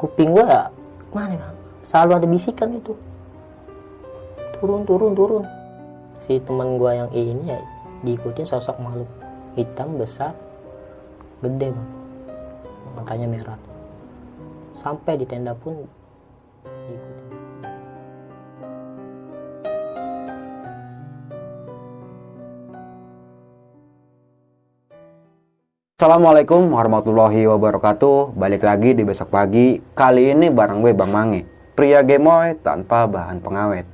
kuping gua mana bang? Selalu ada bisikan itu. Turun turun turun. Si teman gua yang ini ya diikutin sosok makhluk hitam besar gede bang. Matanya merah. Sampai di tenda pun Assalamualaikum warahmatullahi wabarakatuh. Balik lagi di besok pagi. Kali ini bareng gue Bang Mange Pria gemoy tanpa bahan pengawet.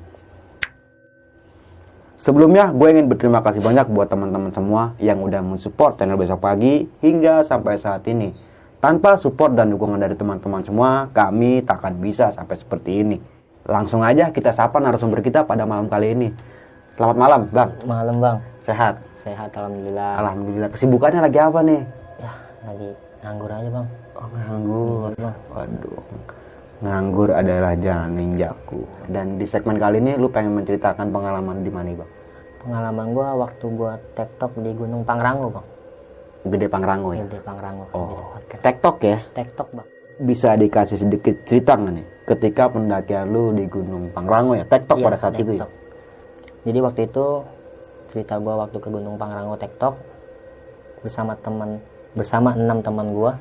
Sebelumnya gue ingin berterima kasih banyak buat teman-teman semua Yang udah mensupport channel besok pagi Hingga sampai saat ini. Tanpa support dan dukungan dari teman-teman semua Kami tak akan bisa sampai seperti ini. Langsung aja kita sapa narasumber kita pada malam kali ini. Selamat malam Bang. Malam bang Sehat sehat alhamdulillah Alhamdulillah kesibukannya lagi apa nih? ya lagi nganggur aja bang Oh, nganggur. Bang. Waduh. Nganggur adalah jalan ninjaku. Dan di segmen kali ini lu pengen menceritakan pengalaman di mana, Bang? pengalaman gua waktu gua tektok di Gunung Pangrango bang Gede Pangrango ya. di Pangrango Oh. Tektok ya. tektok bang Bisa dikasih sedikit cerita nggak nih? Ketika pendakian lu di Gunung Pangrango ya, tektok Iya, pada saat itu ya. tektok. jadi waktu itu cerita gua waktu ke Gunung Pangrango tektok bersama teman bersama enam teman gua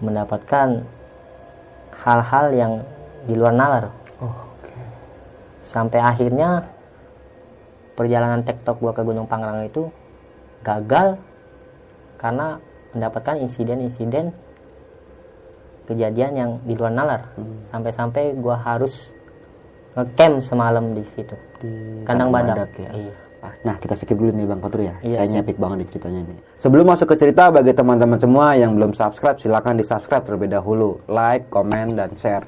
mendapatkan hal-hal yang di luar nalar. Oh, sampai akhirnya perjalanan tektok gua ke Gunung Pangrango itu gagal karena mendapatkan insiden-insiden kejadian yang di luar nalar. Sampai-sampai gua harus ngecamp semalam di situ Di kandang Kampung badak, ya. iya Nah, kita skip dulu nih Bang Fatur ya. Iya, Kayaknya epic banget nih ceritanya nih. Sebelum masuk ke cerita, bagi teman-teman semua yang belum subscribe, silahkan di-subscribe terlebih dahulu. Like, komen, dan share.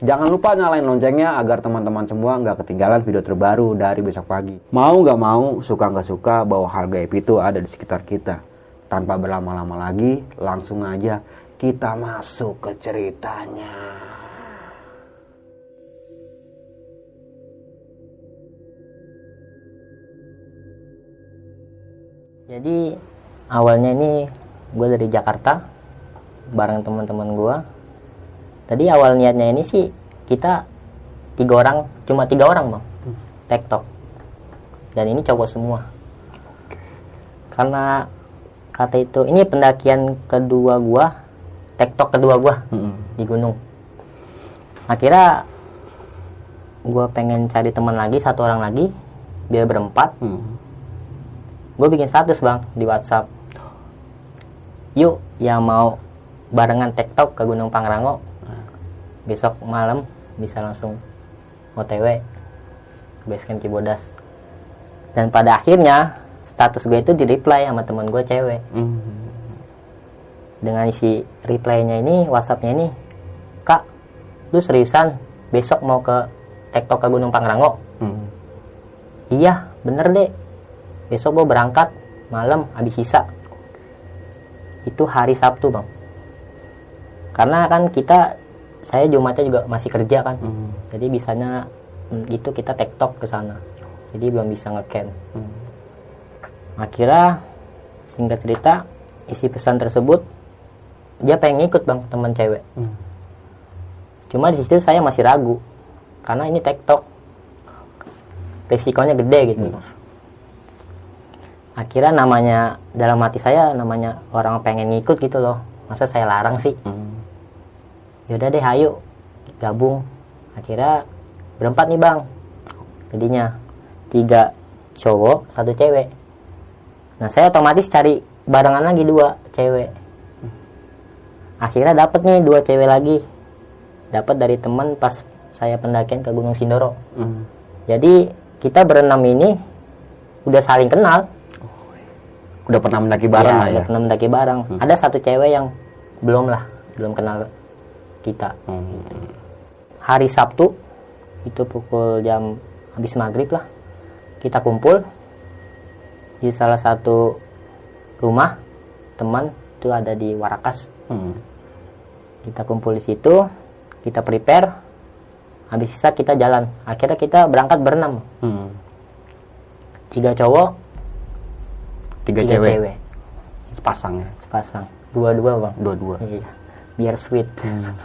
Jangan lupa nyalain loncengnya agar teman-teman semua nggak ketinggalan video terbaru dari besok pagi. Mau nggak mau, suka nggak suka, bahwa hal gaib itu ada di sekitar kita. Tanpa berlama-lama lagi, langsung aja kita masuk ke ceritanya. Jadi awalnya ini gue dari Jakarta bareng teman-teman gue tadi awal niatnya ini sih kita tiga orang cuma tiga orang bang. Tektok. Dan ini cowok semua. Karena kata itu ini pendakian kedua gua tektok kedua gua Mm-mm. di gunung. Akhirnya gua pengen cari teman lagi satu orang lagi biar berempat. Hmm. Gue bikin status bang di WhatsApp yuk yang mau barengan tektok ke Gunung Pangrango besok malam bisa langsung OTW ke basecamp Cibodas dan pada akhirnya status gue itu di reply sama teman gue cewek Hmm. dengan isi reply-nya ini WhatsApp-nya ini kak lu seriusan besok mau ke tektok ke Gunung Pangrango Hmm. Iya, bener deh. Besok gue berangkat malam habis sisa. Itu hari Sabtu bang. Karena kan kita, saya Jumatnya juga masih kerja kan. Hmm. Jadi bisanya mm, itu kita tektok ke sana. Jadi belum bisa ngecamp. Hmm. Akhirnya singkat cerita isi pesan tersebut dia pengen ikut bang teman cewek. Hmm. Cuma di situ saya masih ragu karena ini tektok resikonya gede gitu. Akhirnya namanya dalam hati saya namanya orang pengen ngikut gitu loh. Masa saya larang sih? Hmm. Yaudah deh, ayo gabung. Akhirnya berempat nih bang. Jadinya tiga cowok, satu cewek. Nah saya otomatis cari barengan lagi dua cewek. Akhirnya dapet nih dua cewek lagi. Dapat dari teman pas saya pendakian ke Gunung Sindoro. Hmm. Jadi kita berenam ini udah saling kenal. Udah pernah mendaki bareng Iya, lah ya. udah pernah mendaki bareng. Ada satu cewek yang belum lah, belum kenal kita. Hmm. Hari Sabtu itu pukul jam habis maghrib lah, kita kumpul di salah satu rumah teman itu ada di Warakas. Hmm. Kita kumpul di situ, kita prepare. Habis sisa kita jalan. Akhirnya kita berangkat berenam. Hmm. Tiga cowok, Tiga, tiga cewek. cewek. Sepasang ya. Sepasang. Dua-dua bang. Dua-dua. Iya. biar sweet Hmm.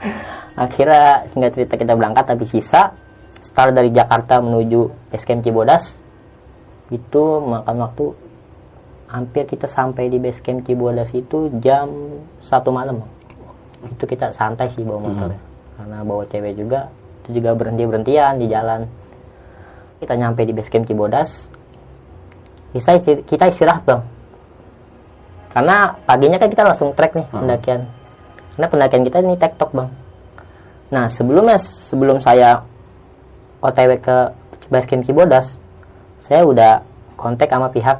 akhirnya singkat cerita kita berangkat tapi sisa start dari Jakarta menuju basecamp Cibodas itu makan waktu hampir kita sampai di basecamp Cibodas itu jam satu malam itu kita santai sih bawa motornya karena bawa cewek juga itu juga berhenti berhentian di jalan kita nyampe di basecamp Cibodas bisa isti- kita istirahat bang. Karena paginya kan kita langsung trek nih pendakian. Karena pendakian kita ini tektok bang. Nah sebelumnya sebelum saya otw ke basecamp Cibodas saya udah kontak sama pihak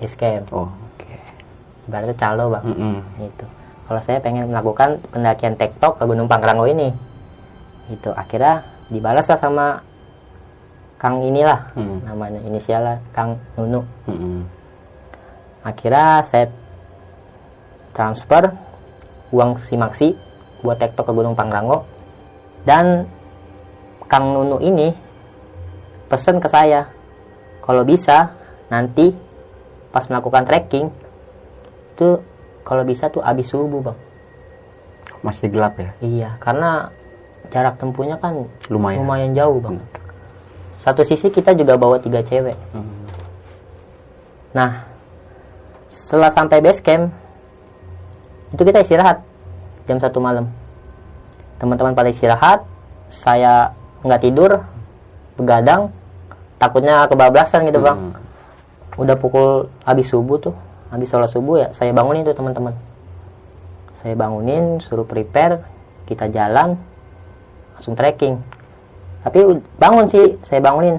basecamp. Oh, oke. ibaratnya calo bang. Mm-mm. gitu. Kalau saya pengen melakukan pendakian tektok ke Gunung Pangrango ini. Itu akhirnya dibalas lah sama Kang inilah Hmm. namanya inisialnya Kang Nunu Mm-mm. akhirnya saya transfer uang simaksi buat tektok ke Gunung Pangrango dan Kang Nunu ini pesen ke saya kalau bisa nanti pas melakukan trekking itu kalau bisa tuh habis subuh bang Masih gelap ya? iya karena jarak tempuhnya kan Lumayan. lumayan jauh bang satu sisi kita juga bawa tiga cewek Hmm. Nah, setelah sampai base camp, itu kita istirahat jam satu malam. Teman-teman pada istirahat, saya nggak tidur, begadang, takutnya kebablasan gitu bang. Hmm. Udah pukul habis subuh tuh, habis sholat subuh ya, saya bangunin tuh teman-teman. Saya bangunin, suruh prepare, kita jalan, langsung trekking. Tapi bangun sih, saya bangunin.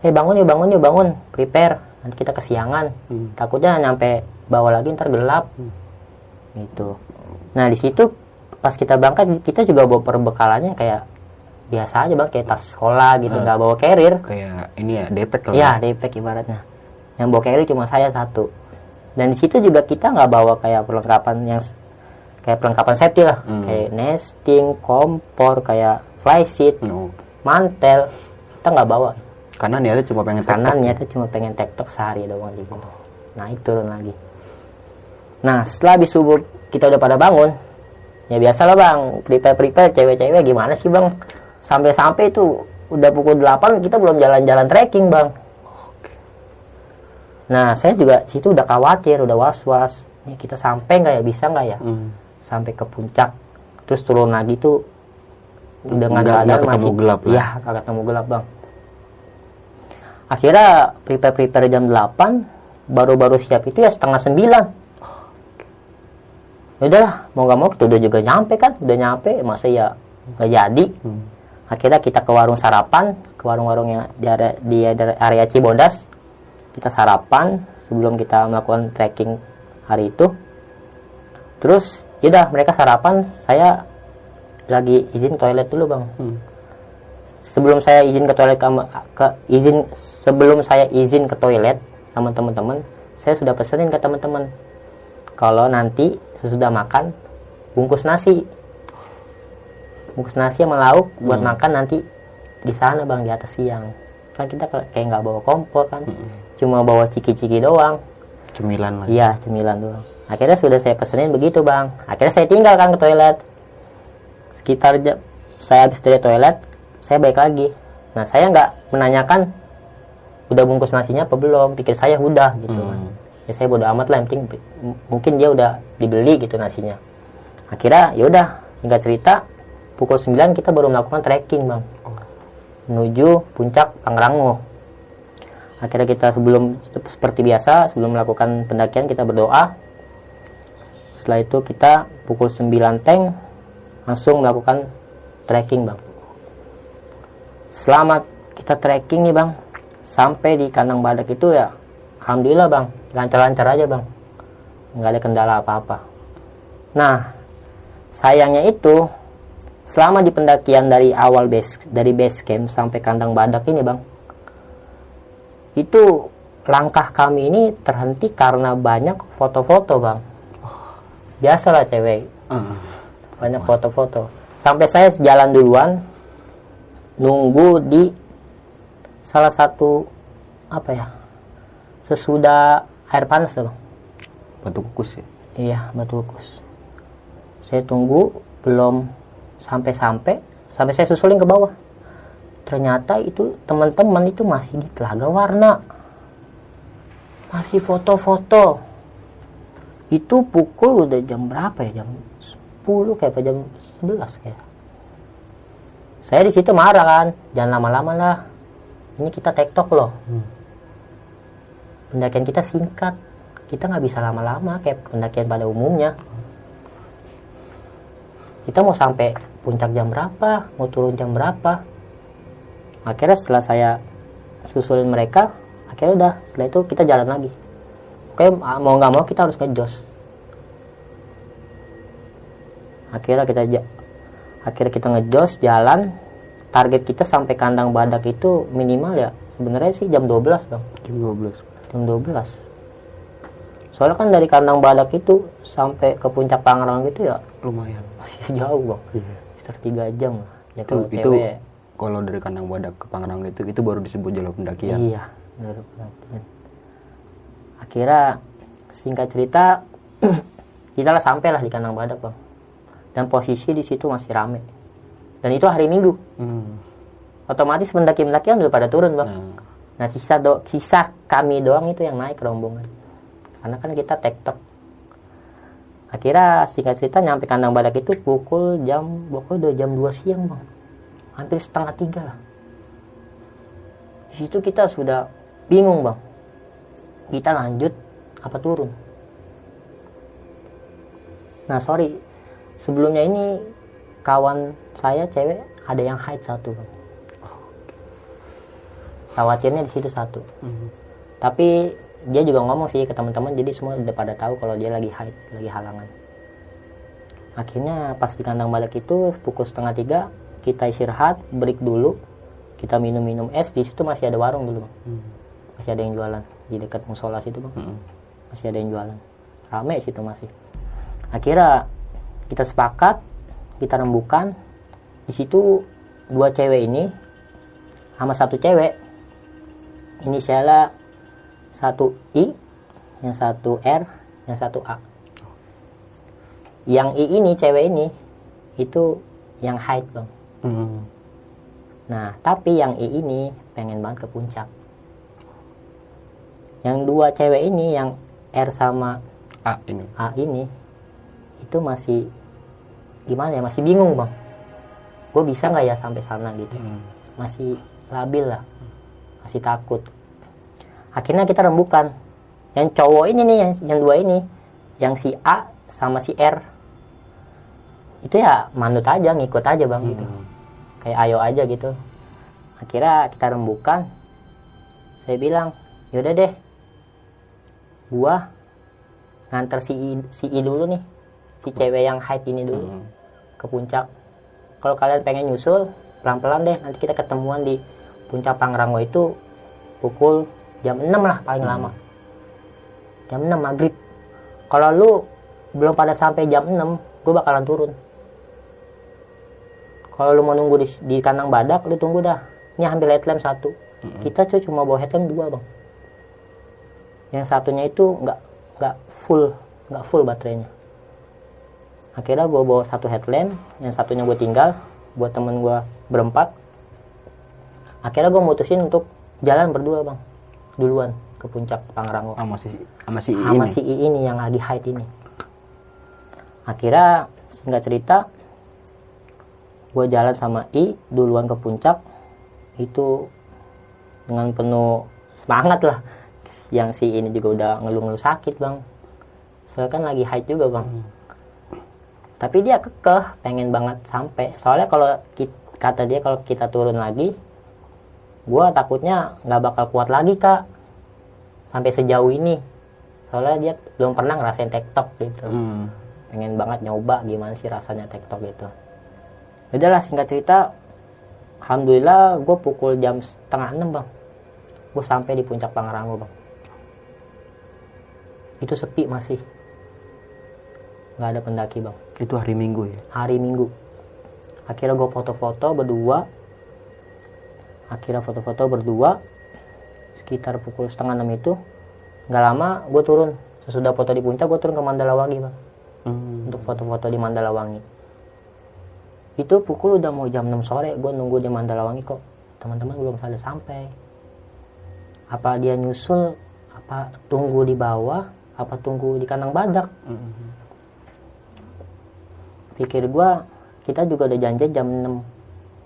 Eh bangun yuk, bangun yuk, bangun, prepare. Nanti kita kesiangan. Hmm. Takutnya nyampe bawah lagi ntar gelap. Gitu. Nah di situ pas kita berangkat kita juga bawa perbekalannya kayak biasa aja bang, kayak tas sekolah gitu, Hmm. nggak bawa carrier. Kayak ini ya, depet kalau Iya, daypack ibaratnya. Yang bawa carry cuma saya satu. Dan di situ juga kita nggak bawa kayak perlengkapan yang kayak perlengkapan safety lah, Hmm. kayak nesting, kompor, kayak fly sheet, No. mantel. Kita nggak bawa. Karena niatnya cuma pengen Karena niatnya cuma pengen tektok sehari doang di gunung. Naik turun lagi. Nah, setelah habis subuh kita udah pada bangun, ya biasa lah bang, prepare prepare cewek-cewek gimana sih bang? Sampai-sampai itu udah pukul 8 kita belum jalan-jalan trekking bang. Nah, saya juga situ udah khawatir, udah was-was. Nih kita sampai nggak ya, bisa nggak ya? Hmm. Sampai ke puncak, terus turun lagi tuh udah nggak ada ketemu masih gelap lah. Iya, nggak ketemu gelap bang. Akhirnya prepare prepare jam 8, baru-baru siap itu ya setengah 9. Ya Udahlah, mau nggak mau kita udah juga nyampe kan, udah nyampe, masa ya nggak jadi. Hmm. Akhirnya kita ke warung sarapan, ke warung-warung yang di area, di area Cibodas. Kita sarapan sebelum kita melakukan trekking hari itu. Terus, yaudah mereka sarapan, saya lagi izin toilet dulu bang. Hmm. Sebelum saya izin ke toilet ke, ke izin sebelum saya izin ke toilet sama teman-teman, saya sudah pesenin ke teman-teman kalau nanti sesudah makan bungkus nasi bungkus nasi sama lauk buat Hmm. makan nanti di sana bang di atas siang kan kita kayak kayak nggak bawa kompor kan Hmm. cuma bawa ciki-ciki doang Cemilan lah. iya cemilan doang akhirnya sudah saya pesenin begitu bang akhirnya saya tinggal kan ke toilet sekitar jam saya habis dari toilet saya balik lagi. Nah saya nggak menanyakan udah bungkus nasinya apa belum. Pikir saya udah gitu Hmm. kan ya saya bodo amat lah yang penting mungkin dia udah dibeli gitu nasinya. Akhirnya ya udah singkat cerita pukul 9 kita baru melakukan trekking bang. Menuju puncak Pangrango. Akhirnya kita sebelum seperti biasa sebelum melakukan pendakian kita berdoa. Setelah itu kita pukul 9 tank langsung melakukan trekking bang. Selamat kita trekking nih bang. Sampai di kandang badak itu ya alhamdulillah bang. Lancar-lancar aja bang. Nggak ada kendala apa-apa. Nah sayangnya itu selama di pendakian dari awal base dari base camp sampai kandang badak ini bang itu langkah kami ini terhenti karena banyak foto-foto bang. Biasalah cewek. Ah. Banyak foto-foto. Sampai saya jalan duluan nunggu di salah satu apa ya sesudah air panas bang Batu kukus ya. iya batu ukus saya tunggu belum sampai-sampai sampai saya susulin ke bawah. Ternyata itu teman-teman itu masih di telaga warna. Masih foto-foto. Itu pukul udah jam berapa ya jam 10 kayak jam 11 kayak. Saya di situ marah kan jangan lama-lama lah. Ini kita tektok loh. Hmm. pendakian kita singkat. Kita nggak bisa lama-lama kayak pendakian pada umumnya. Kita mau sampai puncak jam berapa mau turun jam berapa. Akhirnya setelah saya susulin mereka akhirnya udah setelah itu kita jalan lagi. Oke mau nggak mau kita harus ngejos akhirnya kita akhirnya kita ngejos jalan target kita sampai kandang badak itu minimal ya sebenarnya sih jam 12 bang Jam 12. jam 12 soalnya kan dari kandang badak itu sampai ke puncak Pangerang gitu ya Lumayan. masih jauh bang Iya. sekitar tiga jam lah ya Itu kalau itu cewek kalau dari kandang badak ke Pangerang itu itu baru disebut jalur pendakian. iya baru pendakian. akhirnya singkat cerita kita lah sampai lah di kandang badak bang dan posisi di situ masih rame dan itu hari minggu Hmm. otomatis pendaki-pendakian udah pada turun bang Nah, Nah sisa do, sisa kami doang itu yang naik rombongan. Karena kan kita tektok. Akhirnya singkat cerita nyampe kandang badak itu pukul jam pokoknya udah jam 2 siang bang. Hampir setengah tiga lah. Di situ kita sudah bingung bang. Kita lanjut apa turun? Nah sorry sebelumnya ini kawan saya cewek ada yang haid satu bang. Khawatirnya di situ satu hmm. tapi dia juga ngomong sih ke teman-teman jadi semua udah pada tahu kalau dia lagi haid lagi halangan akhirnya pas di kandang badak itu pukul setengah tiga kita istirahat break dulu kita minum-minum es di situ masih ada warung dulu Bang. Hmm. masih ada yang jualan di dekat musola situ bang Hmm. masih ada yang jualan rame situ masih akhirnya kita sepakat kita rembukan di situ dua cewek ini sama satu cewek inisialnya satu I yang satu R yang satu A yang I ini cewek ini itu yang haid bang Hmm. Nah, tapi yang I ini pengen banget ke puncak. Yang dua cewek ini, yang R sama A ini. A ini, itu masih gimana ya? Masih bingung bang. Gue bisa nggak ya sampai sana gitu? Hmm. Masih labil lah, masih takut. Akhirnya kita rembukan. Yang cowok ini nih, yang, yang dua ini, yang si A sama si R, itu ya manut aja, ngikut aja bang gitu Hmm. kayak ayo aja gitu akhirnya kita rembukan saya bilang yaudah deh gua nganter si I, si I dulu nih si cewek yang haid ini dulu Hmm. ke puncak. Kalau kalian pengen nyusul pelan-pelan deh nanti kita ketemuan di puncak Pangrango itu pukul jam 6 lah paling lama. Jam 6 maghrib. Kalau lu belum pada sampai jam 6 gue bakalan turun. Kalau lu mau nunggu di, di kandang badak lu tunggu dah. Ini ambil headlamp satu. Mm-mm. kita tuh cuma bawa headlamp dua bang. Yang satunya itu nggak nggak full nggak full baterainya akhirnya gue bawa satu headlamp yang satunya gue tinggal buat temen gue berempat. Akhirnya gue mutusin untuk jalan berdua bang. Duluan ke puncak Pangrango Sama si sama si sama ini. si I ini yang lagi haid ini. Akhirnya singkat cerita gue jalan sama I duluan ke puncak. Itu dengan penuh semangat lah. Yang si ini juga udah ngeluh-ngeluh sakit bang. Soalnya kan lagi haid juga bang tapi dia kekeh pengen banget sampai. Soalnya kalau kata dia kalau kita turun lagi gue takutnya nggak bakal kuat lagi kak. Sampai sejauh ini. Soalnya dia belum pernah ngerasain tektok gitu. Hmm. pengen banget nyoba gimana sih rasanya tektok gitu. Udahlah singkat cerita alhamdulillah gue pukul jam setengah enam bang. Gue sampai di puncak Pangrango bang. Itu sepi masih. Nggak ada pendaki bang Itu hari Minggu ya. hari Minggu. Akhirnya gue foto-foto berdua. Akhirnya foto-foto berdua sekitar pukul setengah enam itu. Nggak lama gue turun. Sesudah foto di puncak gue turun ke Mandalawangi bang. Hmm. untuk foto-foto di Mandalawangi. Itu pukul udah mau jam 6 sore gue nunggu di Mandalawangi kok. Teman-teman belum pada sampai. Apa dia nyusul apa tunggu di bawah apa tunggu di kandang badak Hmm. Pikir gue kita juga udah janji jam 6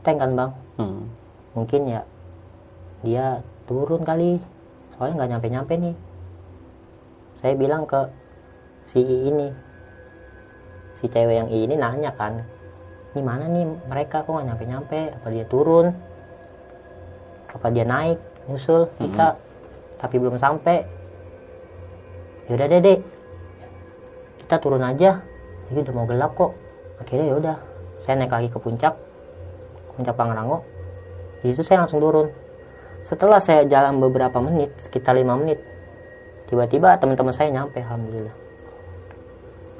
tank kan bang? Hmm. mungkin ya dia turun kali. Soalnya nggak nyampe-nyampe nih. Saya bilang ke si I ini. Si cewek yang I ini nanya kan ini mana nih mereka? Kok nggak nyampe-nyampe? Apa dia turun? Apa dia naik nyusul kita? Tapi belum sampai yaudah deh dek. Kita turun aja. Ini udah mau gelap kok akhirnya yaudah saya naik lagi ke puncak puncak Pangrango. Di situ saya langsung turun. Setelah saya jalan beberapa menit sekitar lima menit tiba-tiba teman-teman saya nyampe alhamdulillah.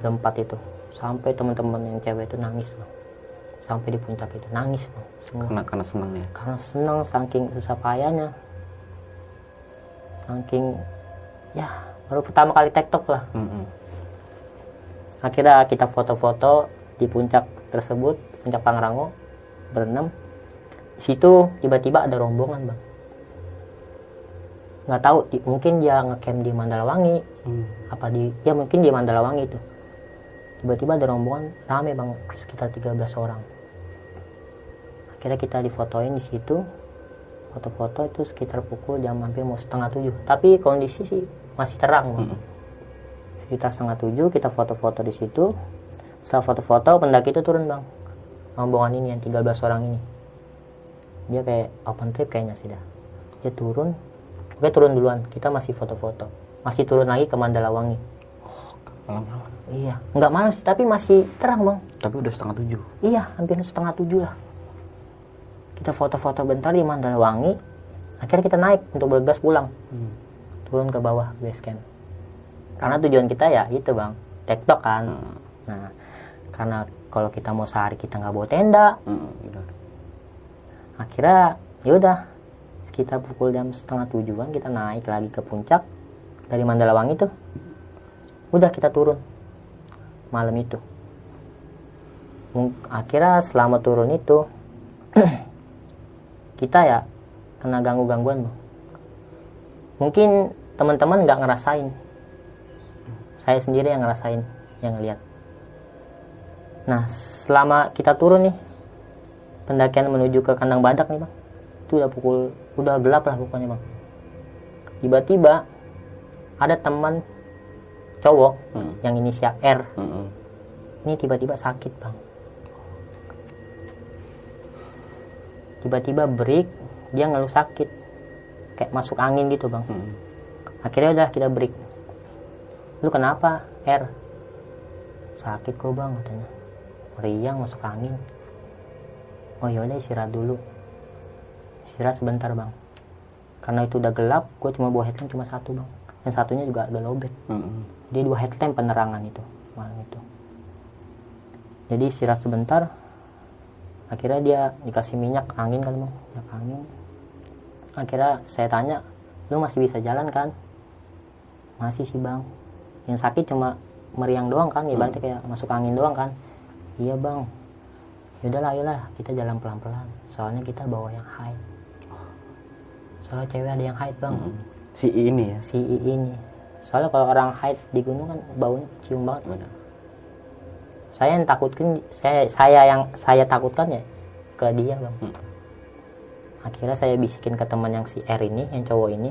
Berempat itu. Sampai teman-teman yang cewek itu nangis bang. Sampai di puncak itu. Nangis bang. Semua Karena karena senang ya. karena senang saking susah payahnya. Saking ya baru pertama kali tektok lah. Hmm. akhirnya kita foto-foto di puncak tersebut puncak Pangrango berenam. Di situ tiba-tiba ada rombongan bang. Nggak tahu di- mungkin dia ngecamp di Mandalawangi. Hmm. apa di ya mungkin di Mandalawangi itu. Tiba-tiba ada rombongan rame bang sekitar 13 orang. Akhirnya kita difotoin di situ. Foto-foto itu sekitar pukul jam hampir mau setengah tujuh. Tapi kondisi sih masih terang bang. Hmm. sekitar setengah tujuh kita foto-foto di situ setelah foto-foto pendaki itu turun bang. Rombongan ini yang 13 orang ini. Dia kayak open trip kayaknya sih dah. Dia turun. Oke turun duluan. Kita masih foto-foto. Masih turun lagi ke Mandalawangi. Malam-malam. iya. Nggak malam sih tapi masih terang bang. Tapi udah setengah tujuh. iya hampir setengah tujuh lah. Kita foto-foto bentar di Mandalawangi. Akhirnya kita naik untuk bergas pulang. Hmm. turun ke bawah base camp. Karena tujuan kita ya itu bang. Tektok kan. Hmm. nah karena kalau kita mau sehari kita nggak bawa tenda. Hmm. Akhirnya ya udah sekitar pukul jam setengah tujuan kita naik lagi ke puncak dari Mandalawangi tuh. Udah kita turun malam itu. Akhirnya selama turun itu kita ya kena ganggu gangguan Bang. mungkin teman-teman nggak ngerasain. Saya sendiri yang ngerasain yang ngeliat nah selama kita turun nih pendakian menuju ke kandang badak nih bang. Itu udah pukul udah gelap lah pokoknya bang. Tiba-tiba ada teman cowok Hmm. yang inisial R. Hmm. ini tiba-tiba sakit bang. Tiba-tiba break dia ngeluh sakit. Kayak masuk angin gitu bang. Hmm. akhirnya udah kita break. Lu kenapa R? Sakit kok bang katanya meriang masuk angin. Oh yaudah istirahat dulu. Istirahat sebentar bang. Karena itu udah gelap gue cuma bawa headlamp cuma satu bang. Yang satunya juga agak lobet. Hmm. dia dua headlamp penerangan itu malam itu. Jadi istirahat sebentar. Akhirnya dia dikasih minyak angin kan bang. Minyak angin. Akhirnya saya tanya lu masih bisa jalan kan? Masih sih bang. Yang sakit cuma meriang doang kan ibaratnya kayak masuk angin doang kan iya bang. Yaudahlah ayolah kita jalan pelan-pelan. Soalnya kita bawa yang high soalnya cewek ada yang high bang. Hmm. Si ini ya. si I ini. Soalnya kalau orang haid di gunung kan baunya cium banget Benar. saya yang takutkan saya saya yang saya takutkan ya ke dia bang. Hmm. akhirnya saya bisikin ke teman yang si R ini yang cowok ini.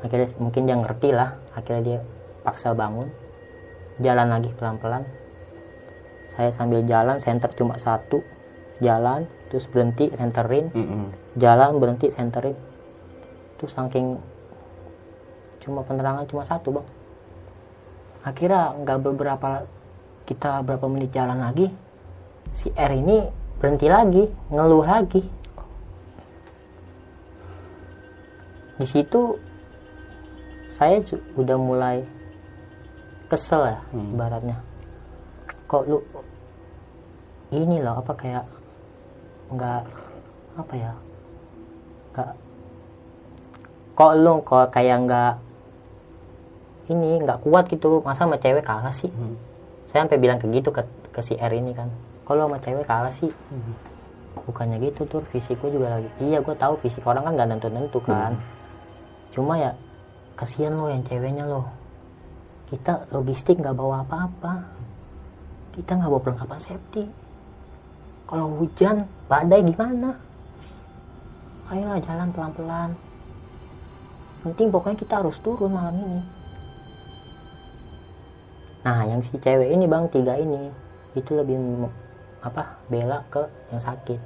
Akhirnya mungkin dia ngerti lah. Akhirnya dia paksa bangun. Jalan lagi pelan-pelan saya sambil jalan center cuma satu. Jalan terus berhenti centerin Hmm. jalan berhenti centerin terus saking cuma penerangan cuma satu bang. Akhirnya nggak beberapa kita berapa menit jalan lagi si R ini berhenti lagi ngeluh lagi. Di situ saya udah mulai kesel ya Hmm. ibaratnya kok lu ini loh apa kayak nggak apa ya nggak kok lu kok kayak nggak ini nggak kuat gitu masa sama cewek kalah sih? Hmm. saya sampai bilang ke gitu ke, ke si R ini kan kalau sama cewek kalah sih? Bukannya gitu tuh fisik gue juga lagi iya gue tahu fisik orang kan gak nentu nentu kan. Cuma ya kasihan lo yang ceweknya lo. Kita logistik nggak bawa apa-apa kita nggak bawa perlengkapan safety. Kalau hujan badai gimana ayolah jalan pelan-pelan. Penting pokoknya kita harus turun malam ini. Nah yang si cewek ini bang tiga ini itu lebih apa bela ke yang sakit.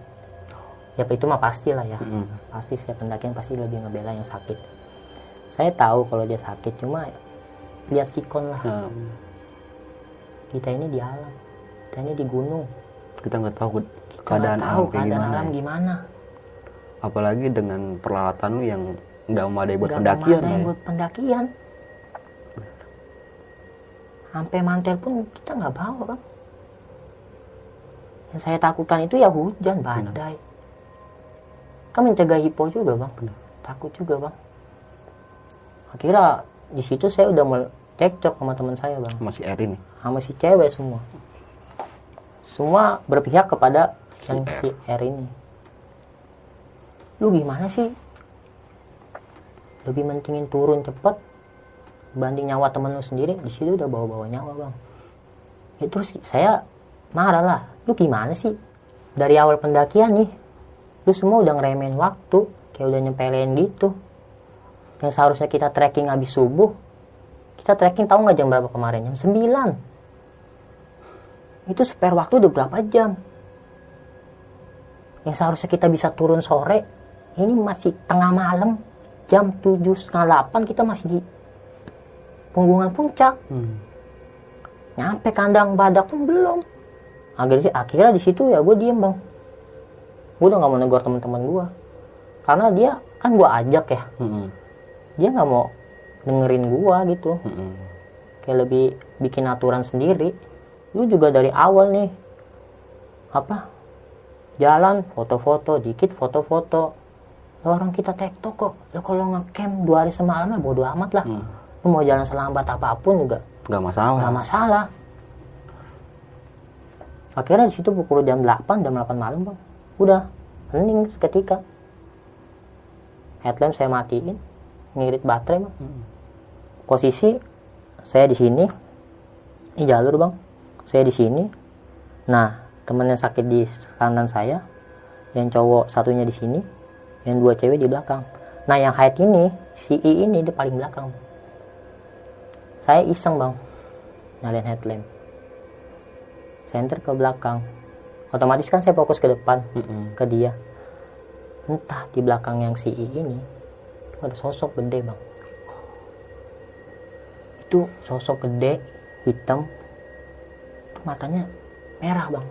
Ya itu mah pasti lah ya. Mm. pasti setiap pendakian pasti lebih ngebela yang sakit. Saya tahu kalau dia sakit cuma lihat sikon lah. Nah, kita ini di alam kita ini di gunung kita nggak tahu kita keadaan tahu alam keadaan gimana. alam ya. gimana Apalagi dengan peralatan lu yang nggak memadai buat Nggak pendakian memadai ya. buat pendakian sampai mantel pun kita nggak bawa bang yang saya takutkan itu ya hujan badai kan mencegah hipo juga bang Benar. takut juga bang akhirnya di situ saya udah mau cekcok sama teman saya bang. Masih R ini. sama si cewek semua. Semua berpihak kepada yang Si si R ini lu gimana sih? Lebih mentingin turun cepet banding nyawa temen lu sendiri di situ udah bawa-bawa nyawa bang. Ya, terus saya marah lah. Lu gimana sih? Dari awal pendakian nih lu semua udah ngeremehin waktu kayak udah nyepelin gitu. Yang seharusnya kita trekking habis subuh kita trekking tahu nggak jam berapa kemarin? Jam 9 itu spare waktu udah berapa jam? Yang seharusnya kita bisa turun sore ini masih tengah malam jam 7 setengah 8 kita masih di punggungan puncak. Hmm. nyampe kandang badak pun belum. Akhirnya akhirnya di situ ya gue diem bang. Gue udah nggak mau negor teman-teman gue karena dia kan gue ajak ya. Mm-mm. dia nggak mau dengerin gue gitu. Kayak lebih bikin aturan sendiri. Lu juga dari awal nih apa jalan foto-foto dikit foto-foto. Lah orang kita tektok kok. Lo kalau ngecamp dua hari semalam ya bodo amat lah. Hmm. lu mau jalan selambat apa pun juga Nggak masalah. nggak masalah. Akhirnya di situ pukul jam 8 jam 8 malam bang. Udah hening seketika. Headlamp saya matiin ngirit baterai bang. Hmm. Posisi saya di sini. Ini jalur bang. Saya di sini. Nah temen yang sakit di kanan saya yang cowok satunya di sini yang dua cewek di belakang. Nah yang height ini si I ini di paling belakang. Saya iseng bang nyalain headlamp center ke belakang. Otomatis kan saya fokus ke depan Mm-mm. ke dia. Entah di belakang yang si I ini ada sosok gede bang itu sosok gede hitam. Matanya merah bang.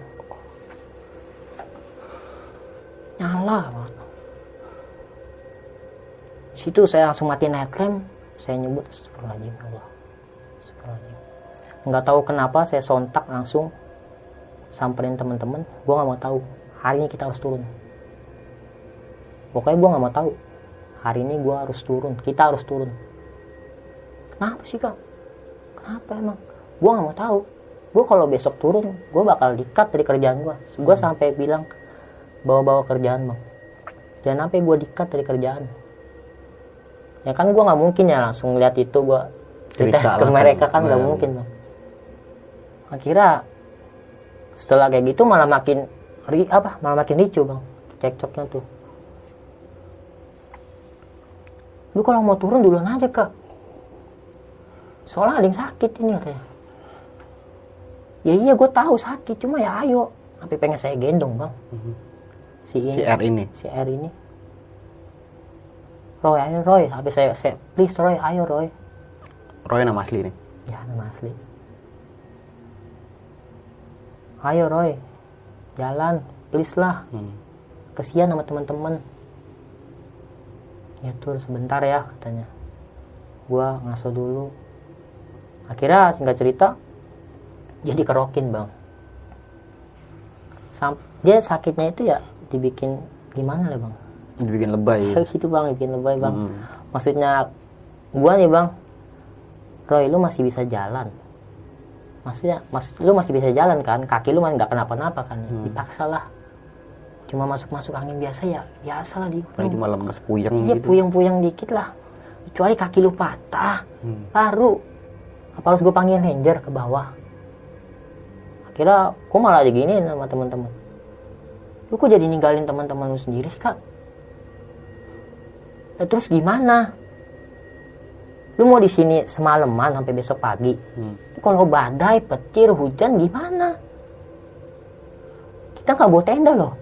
Nyala banget. Situ saya langsung matiin headlamp saya nyebut Astagfirullahaladzim Allah. Nggak tahu kenapa saya sontak langsung samperin teman-teman. Gue nggak mau tahu. Hari ini kita harus turun. Pokoknya gue nggak mau tahu. Hari ini gue harus turun. Kita harus turun. Kenapa sih kak kenapa emang? Gue nggak mau tahu. Gue kalau besok turun gue bakal dikat dari kerjaan gue gue sampai bilang bawa-bawa kerjaan bang. Jangan sampai gue dikat dari kerjaan. Ya kan gue nggak mungkin ya langsung lihat itu gue cerita Cerita ke mereka kan nggak Nah. mungkin bang. Akhirnya setelah kayak gitu malah makin ri apa malah makin ricu bang cekcoknya tuh. Lu kalau mau turun duluan aja kak soalnya ada yang sakit ini katanya. Ya iya gue tahu sakit cuma ya ayo. Sampai pengen saya gendong bang. Si ini. Si R ini. si R ini. Roy ayo Roy. Habis saya, saya please Roy ayo Roy. Roy nama asli nih. ya nama asli. Ayo Roy. Jalan please lah. Hmm. kesian sama teman-teman. Ya tur sebentar ya katanya. Gua ngaso dulu akhirnya singkat cerita jadi kerokin bang Sam dia sakitnya itu ya dibikin gimana lah bang Dibikin lebay. ya. gitu bang bikin lebay bang Hmm. maksudnya gua nih bang Roy lu masih bisa jalan maksudnya maksud lu masih bisa jalan kan kaki lu masih nggak kenapa-napa kan Hmm. dipaksa lah cuma masuk-masuk angin biasa ya biasa lah di Apalagi malam puyeng iya gitu. puyeng-puyeng dikit lah kecuali kaki lu patah Hmm. baru apa harus gue panggil ranger ke bawah? Akhirnya gue malah diginiin sama teman-teman lu kok jadi ninggalin teman-teman lu sendiri sih kak? Lah, terus gimana? Lu mau di sini semalaman sampai besok pagi? Hmm. kalau badai petir hujan gimana? Kita nggak bawa tenda loh.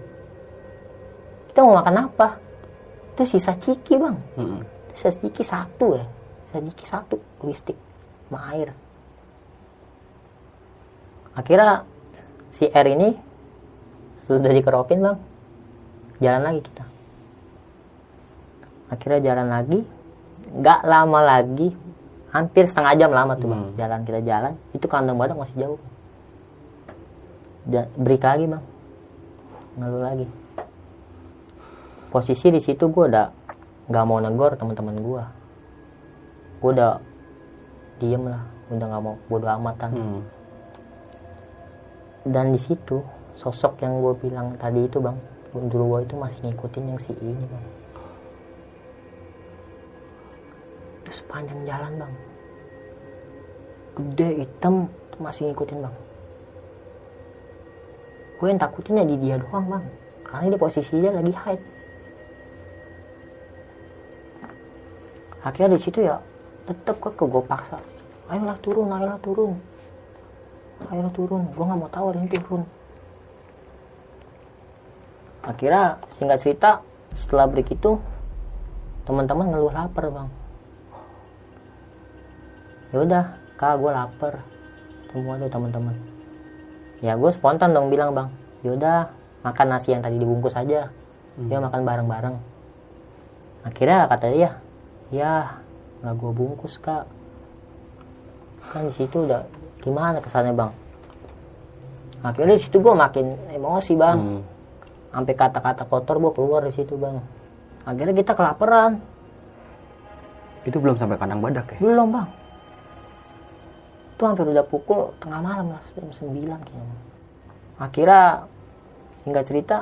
Kita mau makan apa? Itu sisa ciki bang. Hmm. sisa ciki satu ya. Sisa ciki satu logistik sama air. Akhirnya si R ini sudah dikerokin bang. Jalan lagi kita. Akhirnya jalan lagi. Nggak lama lagi hampir setengah jam lama tuh bang. Hmm. jalan kita jalan. Itu kandang badak masih jauh. Ja- break lagi bang. Ngeluh lagi. Posisi di situ gue udah nggak mau negor teman-teman gue gue udah diem lah udah nggak mau bodo amatan Hmm. dan di situ sosok yang gue bilang tadi itu bang Gundurwo itu masih ngikutin yang si ini bang. Terus panjang jalan bang. Gede hitam masih ngikutin bang. Gue yang takutin ya di dia doang bang. Karena dia posisinya lagi hide akhirnya di situ ya tetep kok gue paksa ayolah turun ayolah turun. Ayolah turun. Gue nggak mau tahu yang turun. Akhirnya singkat cerita setelah break itu teman-teman ngeluh lapar bang. Ya udah kak gue lapar. Semua tuh teman-teman. Ya gue spontan dong bilang bang. Yaudah makan nasi yang tadi dibungkus aja. Ya makan bareng-bareng. Akhirnya kata dia ya nggak gue bungkus kak kan di situ udah gimana kesannya bang? Akhirnya di situ gue makin emosi bang. Hmm. sampai kata-kata kotor gue keluar di situ bang. Akhirnya kita kelaparan. Itu belum sampai kandang badak ya? belum bang. Itu hampir udah pukul tengah malam lah jam 9 kayaknya. Bang. akhirnya singkat cerita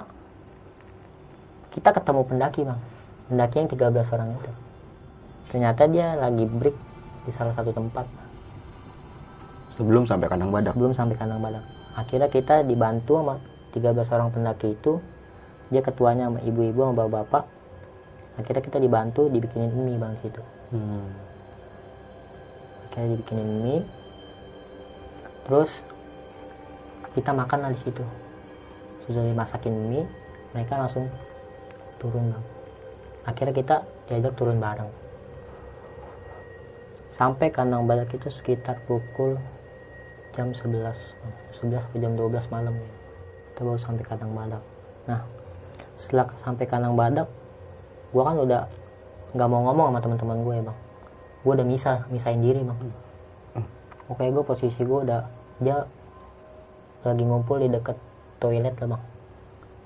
kita ketemu pendaki bang. Pendaki yang 13 orang itu. Ternyata dia lagi break di salah satu tempat Sebelum sampai kandang badak. sebelum sampai kandang badak. Akhirnya kita dibantu sama 13 orang pendaki itu. Dia ketuanya sama ibu-ibu sama bapak-bapak. Akhirnya kita dibantu dibikinin mie bang situ. Hmm. akhirnya dibikinin mie. Terus kita makan lah di situ. Sudah dimasakin mie mereka langsung turun bang. Akhirnya kita diajak turun bareng. Sampai kandang badak itu sekitar pukul jam 11 Bang. 11 sampai jam 12 malam kita baru sampai kandang badak. Nah setelah sampai kandang badak gua kan udah nggak mau ngomong sama teman-teman gue ya bang. Gue udah misah misahin diri bang. Oke gue posisi gue udah dia lagi ngumpul di dekat toilet lah bang.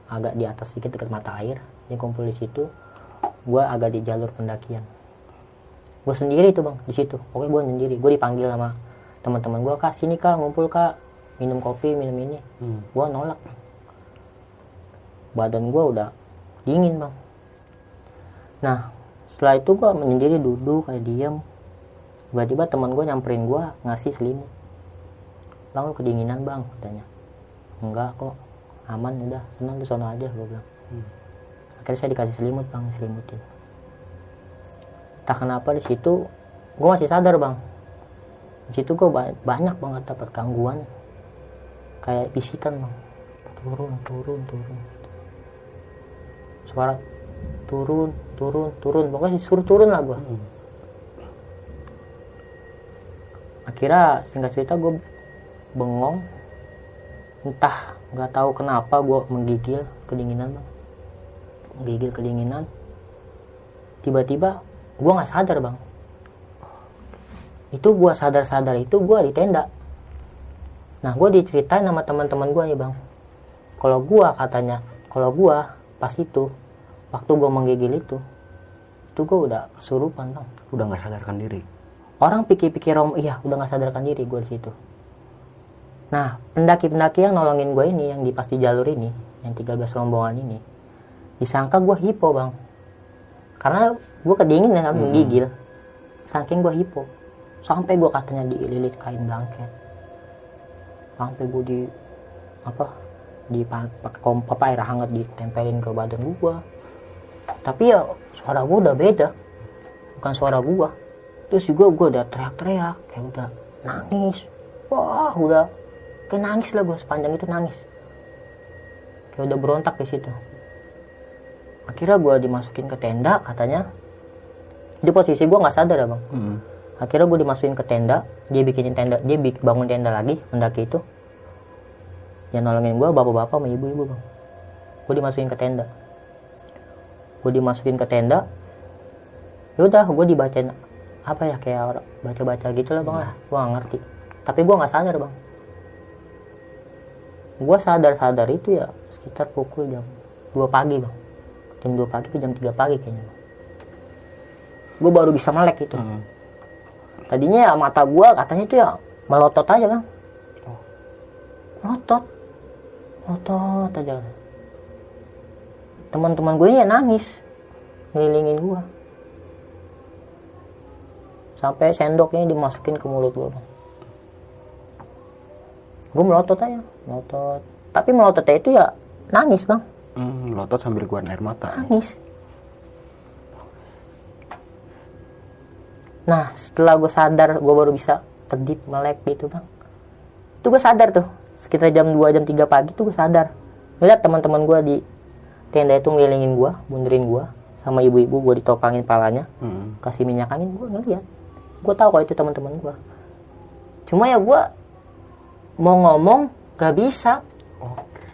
Agak di atas sedikit dekat mata air. Dia kumpul di situ. Gue agak di jalur pendakian. Gue sendiri tuh bang di situ. Oke gue sendiri. Gue dipanggil sama teman-teman gue kak sini kak ngumpul kak. Minum kopi minum ini. Hmm. gue nolak. Badan gue udah dingin bang. Nah setelah itu gue menyendiri duduk kayak diem. Tiba-tiba teman gue nyamperin gue ngasih selimut. Bang lu kedinginan bang? katanya. Enggak kok. Aman udah. Senang di sono aja gue bilang. Akhirnya saya dikasih selimut bang selimutin tak kenapa di situ gue masih sadar bang di situ gue ba- banyak banget dapat gangguan. Kayak bisikan bang. Turun turun turun. Suara turun turun turun. Pokoknya disuruh turun lah gue Hmm. akhirnya singkat cerita gue bengong. Entah nggak tahu kenapa gue menggigil kedinginan bang. Menggigil kedinginan. Tiba-tiba gue nggak sadar bang itu gue sadar-sadar itu gue di tenda. Nah gue diceritain sama teman-teman gue nih bang. Kalau gue katanya kalau gue pas itu waktu gue menggigil itu itu gue udah kesurupan bang. Udah nggak sadarkan diri. orang pikir-pikir om iya udah nggak sadarkan diri gue di situ. Nah pendaki-pendaki yang nolongin gue ini yang di pasti jalur ini yang 13 rombongan ini disangka gue hipo bang. Karena gue kedinginan kan menggigil saking gue hipo sampai gue katanya dililit kain blanket sampai gue di apa di pa- pakai kom apa air hangat ditempelin ke badan gue tapi ya suara gue udah beda. Bukan suara gue terus juga gue udah teriak-teriak kayak udah nangis. Wah udah kayak nangis lah gue sepanjang itu nangis. Kayak udah berontak di situ. Akhirnya gue dimasukin ke tenda katanya. Di posisi gue nggak sadar ya bang. Hmm. Akhirnya gue dimasukin ke tenda dia bikinin tenda dia bangun tenda lagi pendaki itu. Yang nolongin gue bapak-bapak sama ibu-ibu bang. Gue dimasukin ke tenda. Gue dimasukin ke tenda yaudah gue dibacain apa ya kayak orang baca-baca gitu lah bang lah. Gue gak ngerti. Tapi gue nggak sadar bang. Gue sadar-sadar itu ya sekitar pukul jam 2 pagi bang. Jam 2 pagi ke jam 3 pagi kayaknya gue baru bisa melek itu. Hmm. Tadinya ya mata gua katanya itu ya melotot aja kan melotot. Melotot aja. Teman-teman gue ini ya nangis ngelilingin gua. Sampai sendoknya dimasukin ke mulut gua bang. Gue melotot aja melotot. Tapi melototnya itu ya nangis bang. Hmm, melotot sambil keluar air mata. nangis nah setelah gue sadar gue baru bisa kedip melek gitu bang. Itu gue sadar tuh sekitar jam 2 jam 3 pagi tuh gue sadar. Ngeliat teman-teman gue di tenda itu ngelilingin gue bunderin gue sama ibu-ibu gue ditopangin palanya Hmm. kasih minyak angin gue ngeliat. Gue tahu kalau itu teman-teman gue cuma ya gue mau ngomong gak bisa. Oke.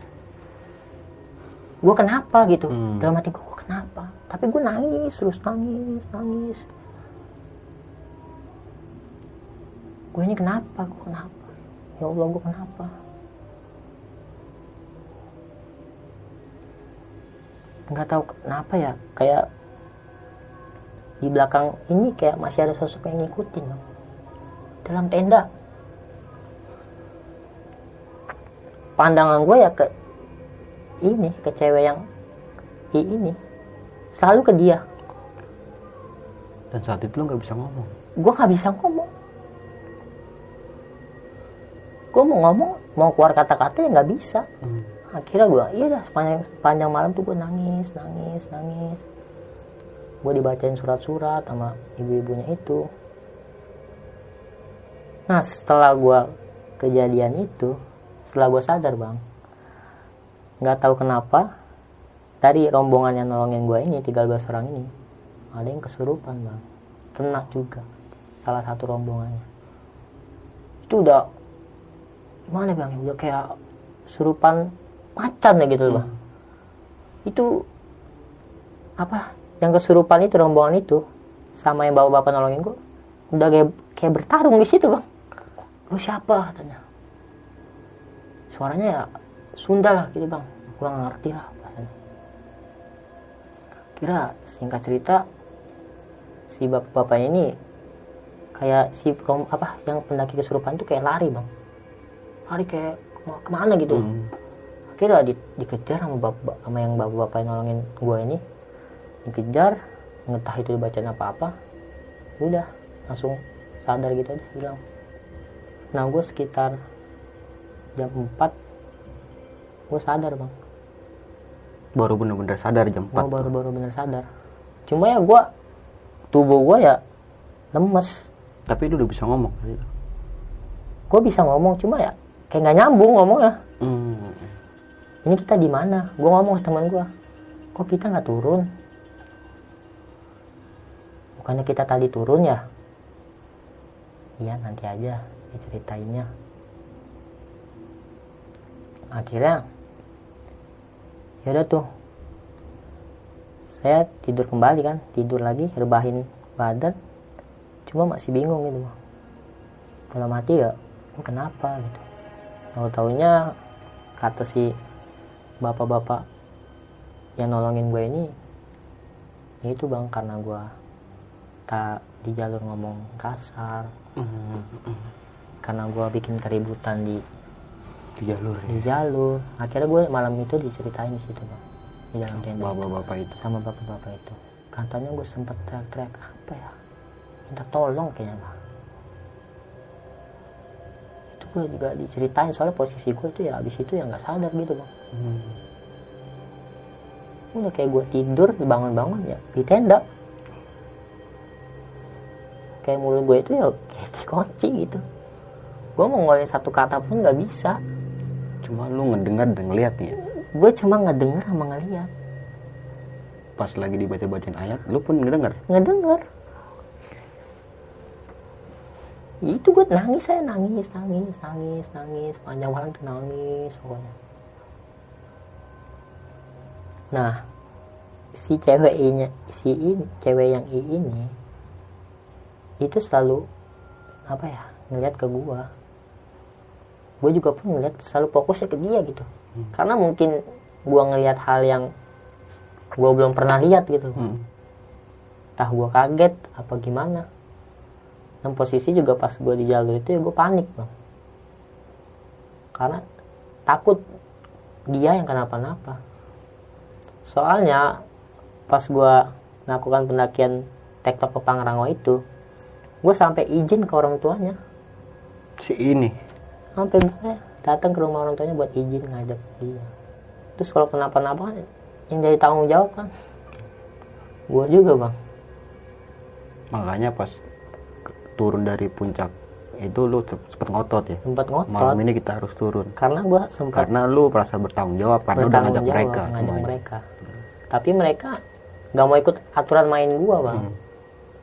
gue kenapa gitu? Hmm. dalam hati gue "Gua kenapa? Tapi gue nangis terus nangis nangis gue ini kenapa? Gue kenapa? Ya allah gue kenapa? Nggak tahu kenapa ya kayak di belakang ini kayak masih ada sosok yang ngikutin Bang. dalam tenda. Pandangan gue ya ke ini ke cewek yang i ini selalu ke dia. Dan saat itu lo nggak bisa ngomong. gue nggak bisa ngomong gue mau ngomong mau keluar kata-kata ya nggak bisa. Hmm. akhirnya gue iya dah sepanjang sepanjang malam tuh gue nangis nangis nangis. Gue dibacain surat-surat sama ibu-ibunya itu. Nah setelah gue kejadian itu setelah gue sadar bang nggak tahu kenapa dari rombongan yang nolongin gue ini 13 orang ini ada yang kesurupan bang. Kena juga salah satu rombongannya. Itu udah gimana bang? Udah kayak surupan macan ya gitu loh bang. Itu apa? Yang kesurupan itu rombongan itu sama yang bapak-bapak nolongin gue udah kayak, kayak bertarung di situ bang. Lu siapa? Katanya. Suaranya ya Sunda lah gitu bang. Gue nggak ngerti lah bahasanya kira singkat cerita si bapak-bapaknya ini kayak si rom apa yang pendaki kesurupan itu kayak lari bang lari kayak kema- ke mana gitu Hmm. akhirnya di, dikejar sama bapak sama yang bapak-bapak yang nolongin gue ini dikejar entah itu dibacain apa-apa udah langsung sadar gitu aja bilang nah gue sekitar jam 4 gue sadar bang Baru bener-bener sadar jam 4. gue baru-baru bener sadar cuma ya gue tubuh gue ya lemes Tapi lu udah bisa ngomong. gue bisa ngomong cuma ya kayak nggak nyambung ngomongnya. Hmm. ini kita di mana? Gue ngomong ke teman gue kok kita nggak turun? Bukannya kita tadi turun ya? Iya nanti aja diceritainnya. Akhirnya ya udah tuh. Saya tidur kembali kan tidur lagi rebahin badan. Cuma masih bingung gitu. Dalam hati ya "Ini kenapa gitu tahu taunya kata si bapak-bapak yang nolongin gue ini ya itu bang karena gue tak di jalur ngomong kasar. Hmm. karena gue bikin keributan di di jalur di ya. jalur. Akhirnya gue malam itu diceritain di situ bang. Di dalam tenda. bapak-bapak itu? Sama bapak-bapak itu. Katanya gue sempat teriak-teriak apa ya? Minta tolong kayaknya bang gue juga diceritain soalnya posisi gue itu ya abis itu ya nggak sadar gitu bang Hmm. udah kayak gue tidur bangun-bangun ya di tenda. Kayak mulut gue itu ya kayak dikunci gitu. Gue mau ngeluarin satu kata pun nggak bisa. Cuma lu ngedengar dan ngeliat nih ya? Gue cuma ngedenger sama ngeliat. Pas lagi dibaca-bacain ayat lu pun ngedenger? Ngedenger itu gue nangis saya nangis nangis nangis nangis. Panjang malam tuh nangis pokoknya. Nah si cewek ini si ini cewek yang i ini itu selalu apa ya ngeliat ke gua. Gue juga pun ngeliat selalu fokusnya ke dia gitu. Karena mungkin gua ngeliat hal yang gua belum pernah lihat gitu. Hmm. entah gue kaget apa gimana dan posisi juga pas gue di jalur itu ya gue panik bang. Karena takut dia yang kenapa-napa. Soalnya pas gue melakukan pendakian tektok ke Pangrango itu gue sampai izin ke orang tuanya. Si ini? Sampai gue datang ke rumah orang tuanya buat izin ngajak dia. Terus kalau kenapa-napa kan yang jadi tanggung jawab kan. Gue juga bang. Makanya pas turun dari puncak. Itu lu sempet ngotot ya? Sempat ngotot. malam ini kita harus turun. Karena gue sempat karena lu merasa bertanggung jawab karena udah bertanggung ngajak jawab mereka ngajak semuanya. mereka. Tapi mereka nggak mau ikut aturan main gua bang. Hmm.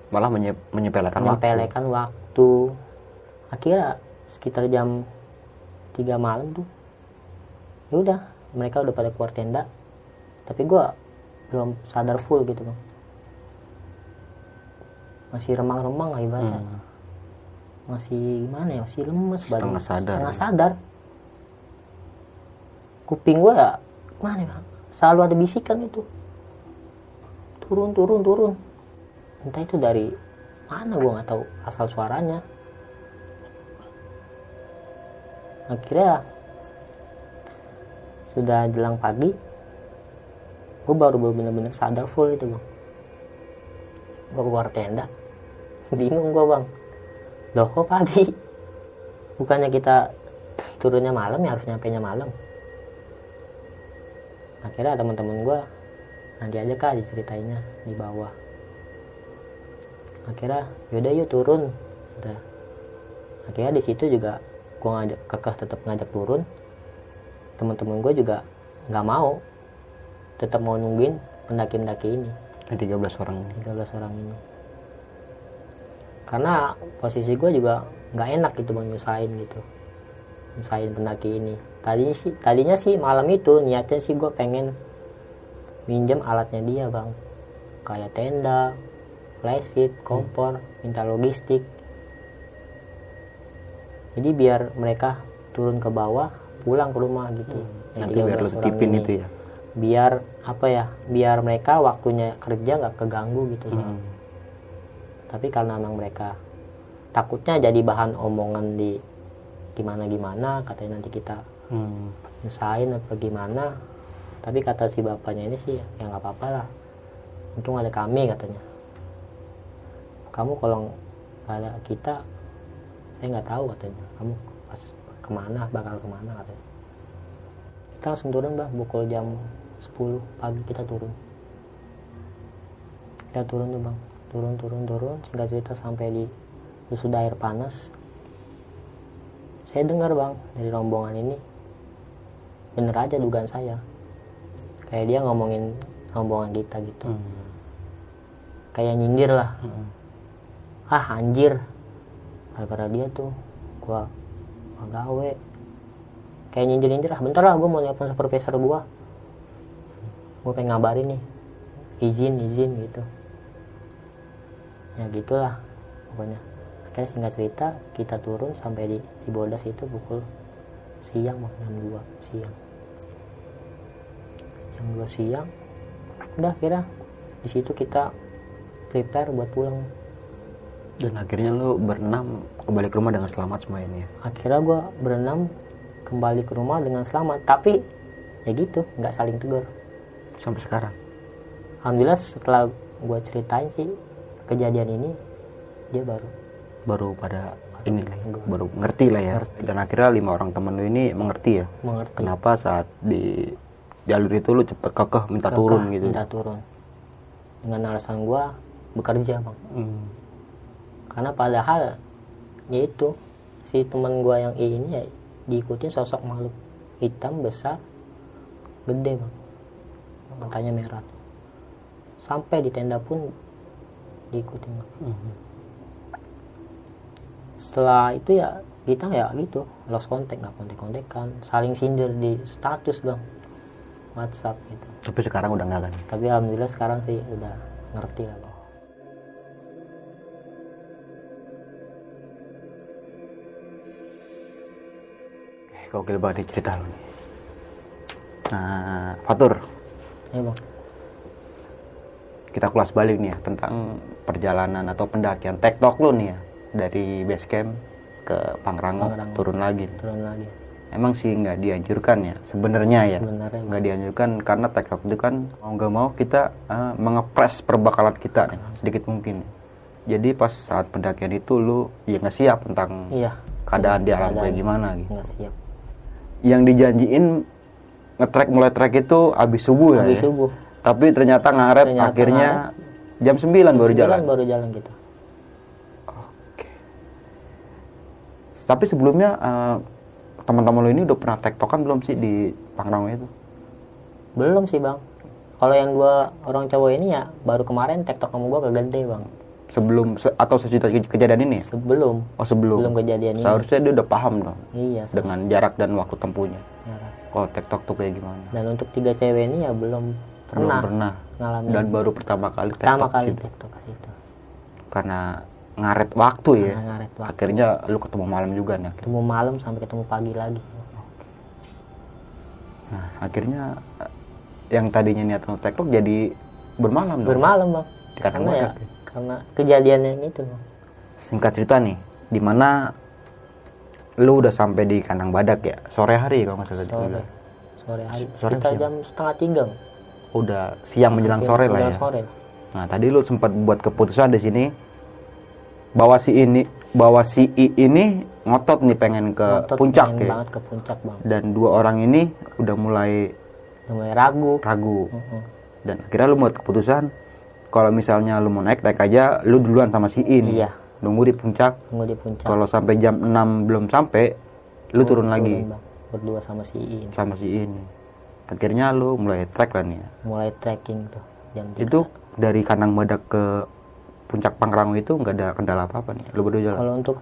malah menye- menyepelekan waktu. Menyepelekan waktu. Akhirnya sekitar jam 3 malam tuh ya udah mereka udah pada keluar tenda. Tapi gua belum sadar full gitu bang. Masih remang-remang lah ibaratnya. Hmm. Masih gimana ya? Masih lemes Setengah sadar. setengah sadar. Kuping gua ya mana ya? Bang selalu ada bisikan itu. Turun turun turun. Entah itu dari mana gua nggak tahu asal suaranya. Akhirnya sudah jelang pagi gue baru baru bener-bener sadar full itu bang. Gue keluar tenda. Bingung gue bang loh kok pagi? Bukannya kita turunnya malam ya harus nyampe nya malam? Akhirnya teman-teman gue nanti aja kak diceritainnya di bawah. Akhirnya yaudah yuk turun Udah. akhirnya di situ juga gue ngajak kekeh tetap ngajak turun. Teman-teman gue juga nggak mau tetap mau nungguin pendaki-pendaki ini. Yang 13 orang 13 orang ini karena posisi gue juga nggak enak gitu bang nyusahin gitu. Nyusahin pendaki ini. Tadinya sih tadinya sih malam itu niatnya sih gue pengen minjem alatnya dia bang. Kayak tenda flysheet kompor minta logistik. Jadi biar mereka turun ke bawah pulang ke rumah gitu. Yang nanti biar 13 lu orang titipin ini. itu ya. biar apa ya biar mereka waktunya kerja nggak keganggu gitu Bang. Tapi karena memang mereka takutnya jadi bahan omongan di gimana gimana katanya nanti kita Hmm. nyusahin apa gimana tapi kata si bapaknya ini sih ya nggak apa-apa lah untung ada kami katanya. Kamu kalau ada kita saya nggak tahu katanya. Kamu pas ke mana bakal ke mana katanya. Kita langsung turun bah pukul jam 10 pagi kita turun. Kita turun tuh bang turun turun turun singkat cerita sampai di sudah air panas. Saya dengar bang dari rombongan ini bener aja dugaan saya. Kayak dia ngomongin rombongan kita gitu. Hmm. kayak nyindir lah. Hmm. ah anjir. Gara-gara dia tuh gua gua gawe. Kayak nyindir nyindir ah bentar lah gua mau nelfon supervisor gua. Gua pengen ngabarin nih. Izin izin gitu ya gitulah pokoknya. Akhirnya singkat cerita kita turun sampai di Cibodas itu pukul siang mau jam 2 siang. Jam 2 siang. Udah kira di situ kita prepare buat pulang. Dan akhirnya lu berenam kembali ke rumah dengan selamat semua ini ya? Akhirnya gue berenam kembali ke rumah dengan selamat. Tapi ya gitu nggak saling tegur. Sampai sekarang? Alhamdulillah setelah gue ceritain sih kejadian ini dia baru. Baru pada ini Enggak. baru ngerti lah ya. Ngerti. dan akhirnya lima orang temen lu ini mengerti ya? Mengerti. Kenapa saat di jalur itu lu cepet kekeh minta Kekeh, turun gitu? minta turun. Dengan alasan gue bekerja bang. Hmm. karena padahal ya itu si teman gue yang ini ya diikutin sosok makhluk hitam besar gede bang. Matanya merah sampai di tenda pun diikutin. Mhm. setelah itu ya kita ya gitu lost contact nggak kontak kontekan saling sindir di status bang. WhatsApp gitu. Tapi sekarang udah nggak kan? Tapi alhamdulillah sekarang sih udah ngerti lah bang. Oke, gokil banget nih cerita lu nih. Nah Fatur. Ya bang. Kita kelas balik nih ya tentang perjalanan atau pendakian. Tektok lu nih ya dari base camp ke Pangrango, Pangrango. turun lagi. Turun lagi. Emang sih nggak dianjurkan ya? Sebenarnya ya? Nggak. Dianjurkan karena tektok itu kan mau nggak mau kita eh, mengepres perbakalan kita nih, sedikit mungkin. Jadi pas saat pendakian itu lu ya nggak siap tentang iya. keadaan di alam kayak gimana gitu. Nggak siap. Yang dijanjiin ngetrek mulai trek itu habis subuh ya, habis ya? subuh. Tapi ternyata ngaret Ternyata akhirnya jam 9 baru Sembilan jalan baru jalan kita Oke. Tapi sebelumnya eh, teman-teman lo ini udah pernah tektokan belum sih di Pangrango itu? belum sih bang kalau yang dua orang cowok ini ya baru kemarin tektok sama gua kegede bang Sebelum se- atau sesudah kej- kejadian ini? sebelum Oh sebelum. belum kejadian ini Seharusnya dia udah paham dong iya dengan jarak dan waktu tempuhnya. sebenarnya. Kalau tektok tuh kayak gimana? dan untuk tiga cewek ini ya belum pernah Belum pernah. Ngalamin Dan baru pertama kali pertama kali situ. tektok ke situ Karena ngaret waktu ya. Nah, ngaret waktu Akhirnya lu ketemu malam juga nih. ketemu malam sampai ketemu pagi lagi Nah akhirnya eh, yang tadinya niat untuk tektok jadi bermalam dong. bermalam bang Di karena ya ya? karena kejadian yang itu bang singkat cerita nih di mana lu udah sampai di kandang badak ya sore hari kalau nggak salah sore sore hari Sore sekitar jam setengah tiga. Udah siang menjelang sore lah Menjelang ya. sore. Nah tadi lu sempat buat keputusan di sini bahwa si ini bahwa si I ini ngotot nih pengen ke Ngotot puncak pengen ya. banget ke puncak bang. Dan dua orang ini udah mulai udah mulai ragu. ragu. Heeh. dan akhirnya lu buat keputusan kalau misalnya lu mau naik naik aja lu duluan sama si I nih. iya. Nunggu di puncak. Tunggu di puncak. Kalau sampai jam 6 belum sampai lu turun lagi. Bang. berdua sama si Iin sama si ini akhirnya lu mulai trek nih ya. mulai trekking tuh jam tiga. itu dari kandang badak ke puncak Pangrango itu nggak ada kendala apa apa nih lu berdua jalan kalau untuk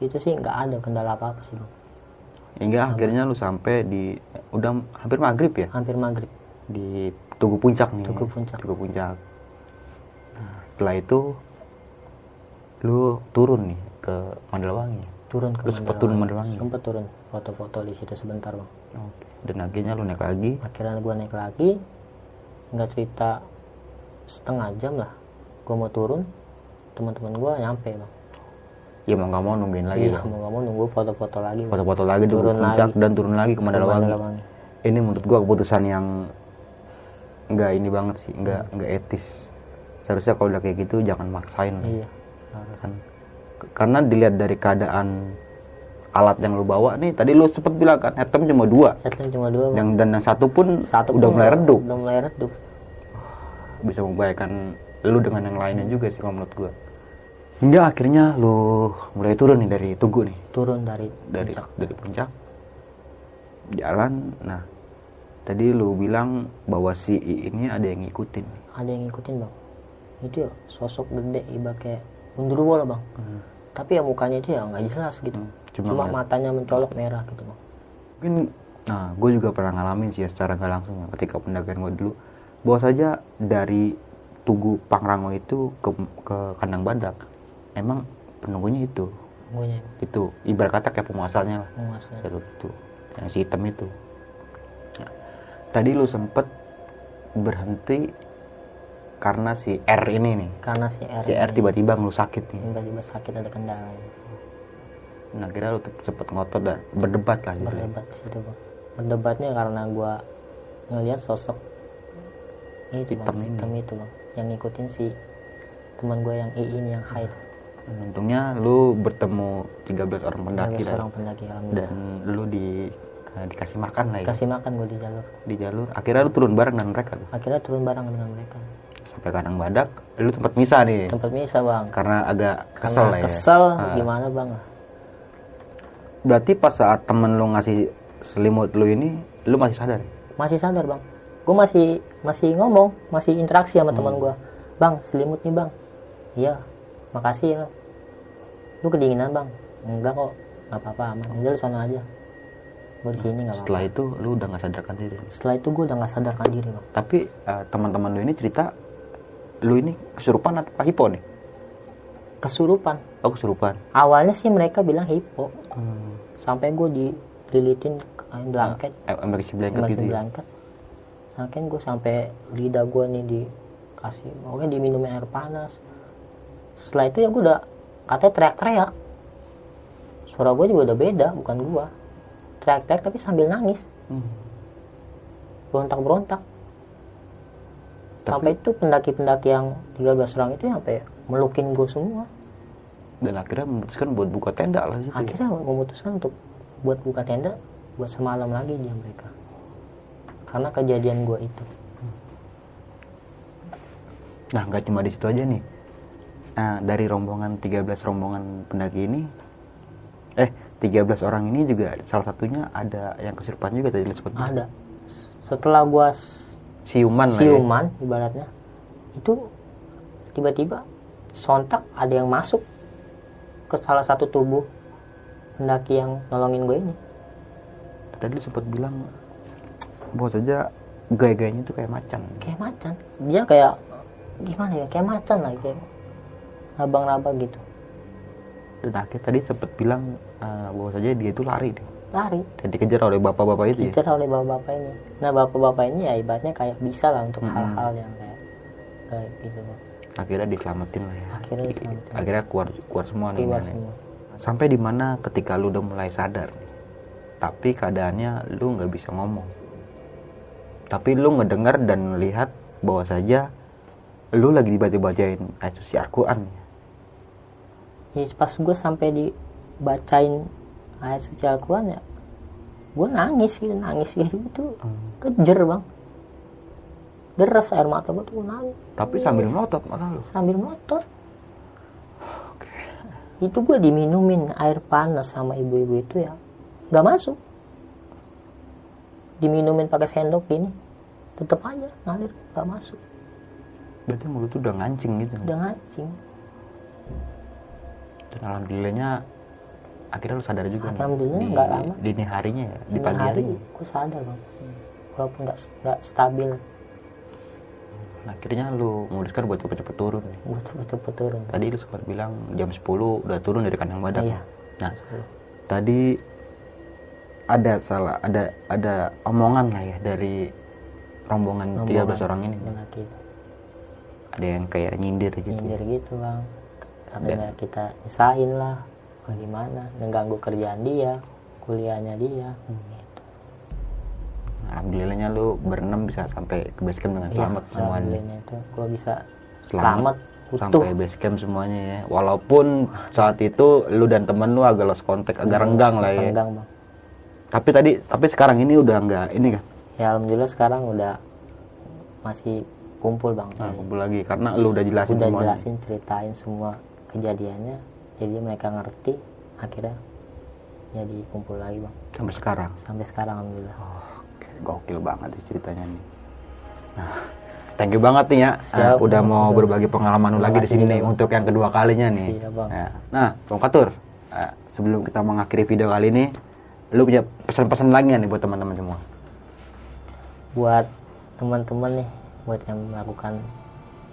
itu sih nggak ada kendala apa apa sih hingga akhirnya lu sampai di udah hampir maghrib ya hampir maghrib di Tugu Puncak nih Tugu Puncak. Tugu Puncak nah, setelah itu lu turun nih ke Mandalawangi turun ke Terus sempat turun Mandalawangi. Mandalawangi? sempet turun foto-foto di situ sebentar bang Oke. Dan akhirnya lu naik lagi. Akhirnya gua naik lagi. Nggak cerita setengah jam lah. Gua mau turun teman-teman gua nyampe bang. Ya mau nggak mau nungguin lagi iya mau nggak mau nunggu foto-foto lagi foto-foto lagi Turun Puncak lagi. dan turun lagi ke Mandalawangi. Ini menurut gua keputusan yang nggak ini banget sih nggak nggak etis. Seharusnya kalau udah kayak gitu jangan maksain. Lah. iya kan karena dilihat dari keadaan alat yang lu bawa nih tadi lu sempet bilang kan headlamp cuma dua. Headlamp cuma dua bang. Yang dan yang satu pun satu udah pun mulai redup. udah mulai redup. Bisa membahayakan lu dengan yang lainnya juga sih kalau menurut gua. Hingga akhirnya lu mulai turun nih dari tugu nih. Turun dari dari puncak. dari puncak. Jalan. Nah tadi lu bilang bahwa si I ini ada yang ngikutin. Ada yang ngikutin bang. Itu ya sosok gede ibarat kayak gundurwo lah bang. Tapi ya mukanya itu ya nggak jelas gitu. Hmm, cuma cuma, matanya mencolok merah gitu. Bang mungkin nah gue juga pernah ngalamin sih ya secara nggak langsung ya, ketika pendakian gue dulu. Bahwa saja dari tugu Pangrango itu ke ke kandang badak. Emang penunggunya itu? Guanya itu ibarat kata kayak penguasanya lah. Jalur itu yang si hitam itu. Nah, tadi lu sempet berhenti karena si R ini nih. Karena si R si R tiba-tiba ngeluh sakit nih. Tiba-tiba sakit ada kendala nah kira lu cepet ngotot dan berdebat lah gitu. Berdebat situ bang berdebatnya karena gua ngelihat sosok itu Hitam bang. ini. hitam itu bang. Yang ngikutin si teman gue yang iin yang hide untungnya lu bertemu 13 orang pendaki ada lah seorang pendaki dan lu di eh, dikasih makan lah ya? Kasih makan gue di jalur. Di jalur. Akhirnya lu turun bareng dengan mereka? Akhirnya turun bareng dengan mereka. Sampai kadang badak lu tempat misah nih? Tempat misa bang. Karena agak karena kesel lah ya? kesel. Ah. gimana bang berarti pas saat temen lu ngasih selimut lu ini lu masih sadar? Masih sadar bang. Gue masih masih ngomong masih interaksi sama teman Hmm. gue bang selimut nih bang. Iya makasih ya. Lu kedinginan bang? Enggak kok. Nggak apa-apa aman udah lu sana aja. Gue di sini nggak apa-apa. setelah itu lu udah nggak sadarkan diri? Setelah itu gue udah nggak sadarkan diri bang. Tapi eh, teman-teman lu ini cerita lu ini kesurupan atau hipo nih kesurupan. Oh kesurupan. Awalnya sih mereka bilang hipo. Hmm. sampai gue dililitin kain blanket. Eh, emergency blanket gitu ya? blanket. Nah kan gue sampai lidah gue nih dikasih pokoknya diminum air panas. Setelah itu ya gue udah katanya teriak-teriak. Suara gue juga udah beda bukan gue teriak-teriak tapi sambil nangis. Hmm. berontak-berontak. Sampai itu pendaki-pendaki yang 13 orang itu sampai melukin gue semua dan akhirnya memutuskan buat buka tenda lah situ ya. akhirnya memutuskan untuk buat buka tenda buat semalam lagi dia mereka karena kejadian gue itu Nah, nggak cuma di situ aja nih. Nah, dari rombongan 13 rombongan pendaki ini eh 13 orang ini juga salah satunya ada yang kesurupan juga tadi lu sebut. ada setelah gue Siuman lah ya. siuman ibaratnya itu tiba-tiba sontak ada yang masuk ke salah satu tubuh pendaki yang nolongin gue ini Tadi lu sempat bilang bahwa saja gaya-gayanya tuh kayak macan. kayak macan dia kayak gimana ya kayak macan lah kayak abang-raba gitu Dan akhirnya tadi sempat bilang eh, bahwa saja dia itu lari deh. lari Dan dikejar oleh bapak-bapak itu ya. dikejar oleh bapak-bapak ini nah bapak-bapak ini ya ibaratnya kayak bisa lah untuk hal-hal yang kayak kayak gitu. Akhirnya diselamatin lah ya. Akhirnya diselamatin. Akhirnya keluar keluar semua nih. keluar nenek. semua Sampai di mana ketika lu udah mulai sadar. Tapi keadaannya lu nggak bisa ngomong. Tapi lu ngedengar dan melihat bahwa saja lu lagi dibaca-bacain ayat suci Al-Quran. ya pas gue sampai dibacain ayat suci Al-Quran ya gue nangis gitu nangis kayak gitu kejer bang deras air mata gue tuh nangis Tapi sambil melotot mata lu. sambil motor itu gue diminumin air panas sama ibu-ibu itu ya nggak masuk diminumin pakai sendok ini tetep aja ngalir nggak masuk Berarti mulut tuh udah ngancing gitu. udah ngancing Dan alhamdulillahnya akhirnya lu sadar juga. Alhamdulillah, di, nggak lama. Dini harinya ya, di Di pagi hari hari. gue sadar bang walaupun nggak nggak stabil Nah, akhirnya lu memutuskan buat cepet-cepet turun nih. gue cepet-cepet turun Tadi lu sempat bilang jam 10 udah turun dari kandang badak. Iya. Nah, tadi ada salah, ada ada omongan lah ya dari rombongan, 13 orang ini. Ada yang kayak nyindir gitu. nyindir gitu bang katanya kita nyesain lah bagaimana mengganggu kerjaan dia kuliahnya dia gitu. Alhamdulillahnya lu berenam bisa sampai ke base camp dengan Iya, selamat semuanya. alhamdulillahnya itu gue bisa Selamat, selamat, utuh Sampai base camp semuanya ya. Walaupun saat itu lu dan temen lu agak lost contact, agak renggang lah ya. Renggang, bang Tapi tadi tapi sekarang ini udah enggak ini kan. ya alhamdulillah sekarang udah masih kumpul bang Nah, kumpul lagi karena lu udah jelasin udah semuanya. jelasin ceritain semua kejadiannya jadi mereka ngerti akhirnya jadi kumpul lagi bang Sampai sekarang. sampai sekarang alhamdulillah Oke, gokil banget sih ceritanya nih. Nah, thank you banget nih ya, Siap, uh, udah mau berbagi pengalaman lu Terima lagi di sini nih Bang. untuk yang kedua kalinya nih. Siap, Bang. Ya. Nah, Bang Fatur, uh, sebelum kita mengakhiri video kali ini, lu punya pesan-pesan lagi nih buat teman-teman semua? buat teman-teman nih buat yang melakukan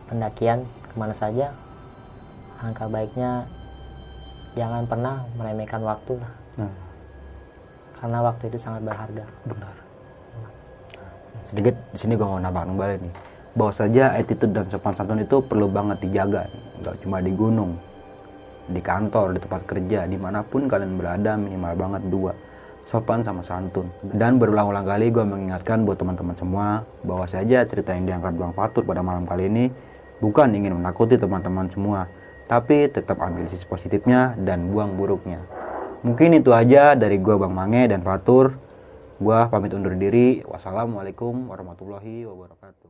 pendakian ke mana saja angka baiknya jangan pernah meremehkan waktu lah Nah, karena waktu itu sangat berharga benar. Sedikit di sini gue mau nambah kembali nih, bahwa saja attitude dan sopan santun itu perlu banget dijaga, nggak cuma di gunung, di kantor, di tempat kerja, di mana pun kalian berada minimal banget dua sopan sama santun. Dan berulang-ulang kali gue mengingatkan buat teman-teman semua bahwa saja cerita yang diangkat Bang Fatur pada malam kali ini bukan ingin menakuti teman-teman semua, tapi tetap ambil sisi positifnya dan buang buruknya. Mungkin itu aja dari gue Bang Mange dan Fatur. Gue pamit undur diri. Wassalamualaikum warahmatullahi wabarakatuh.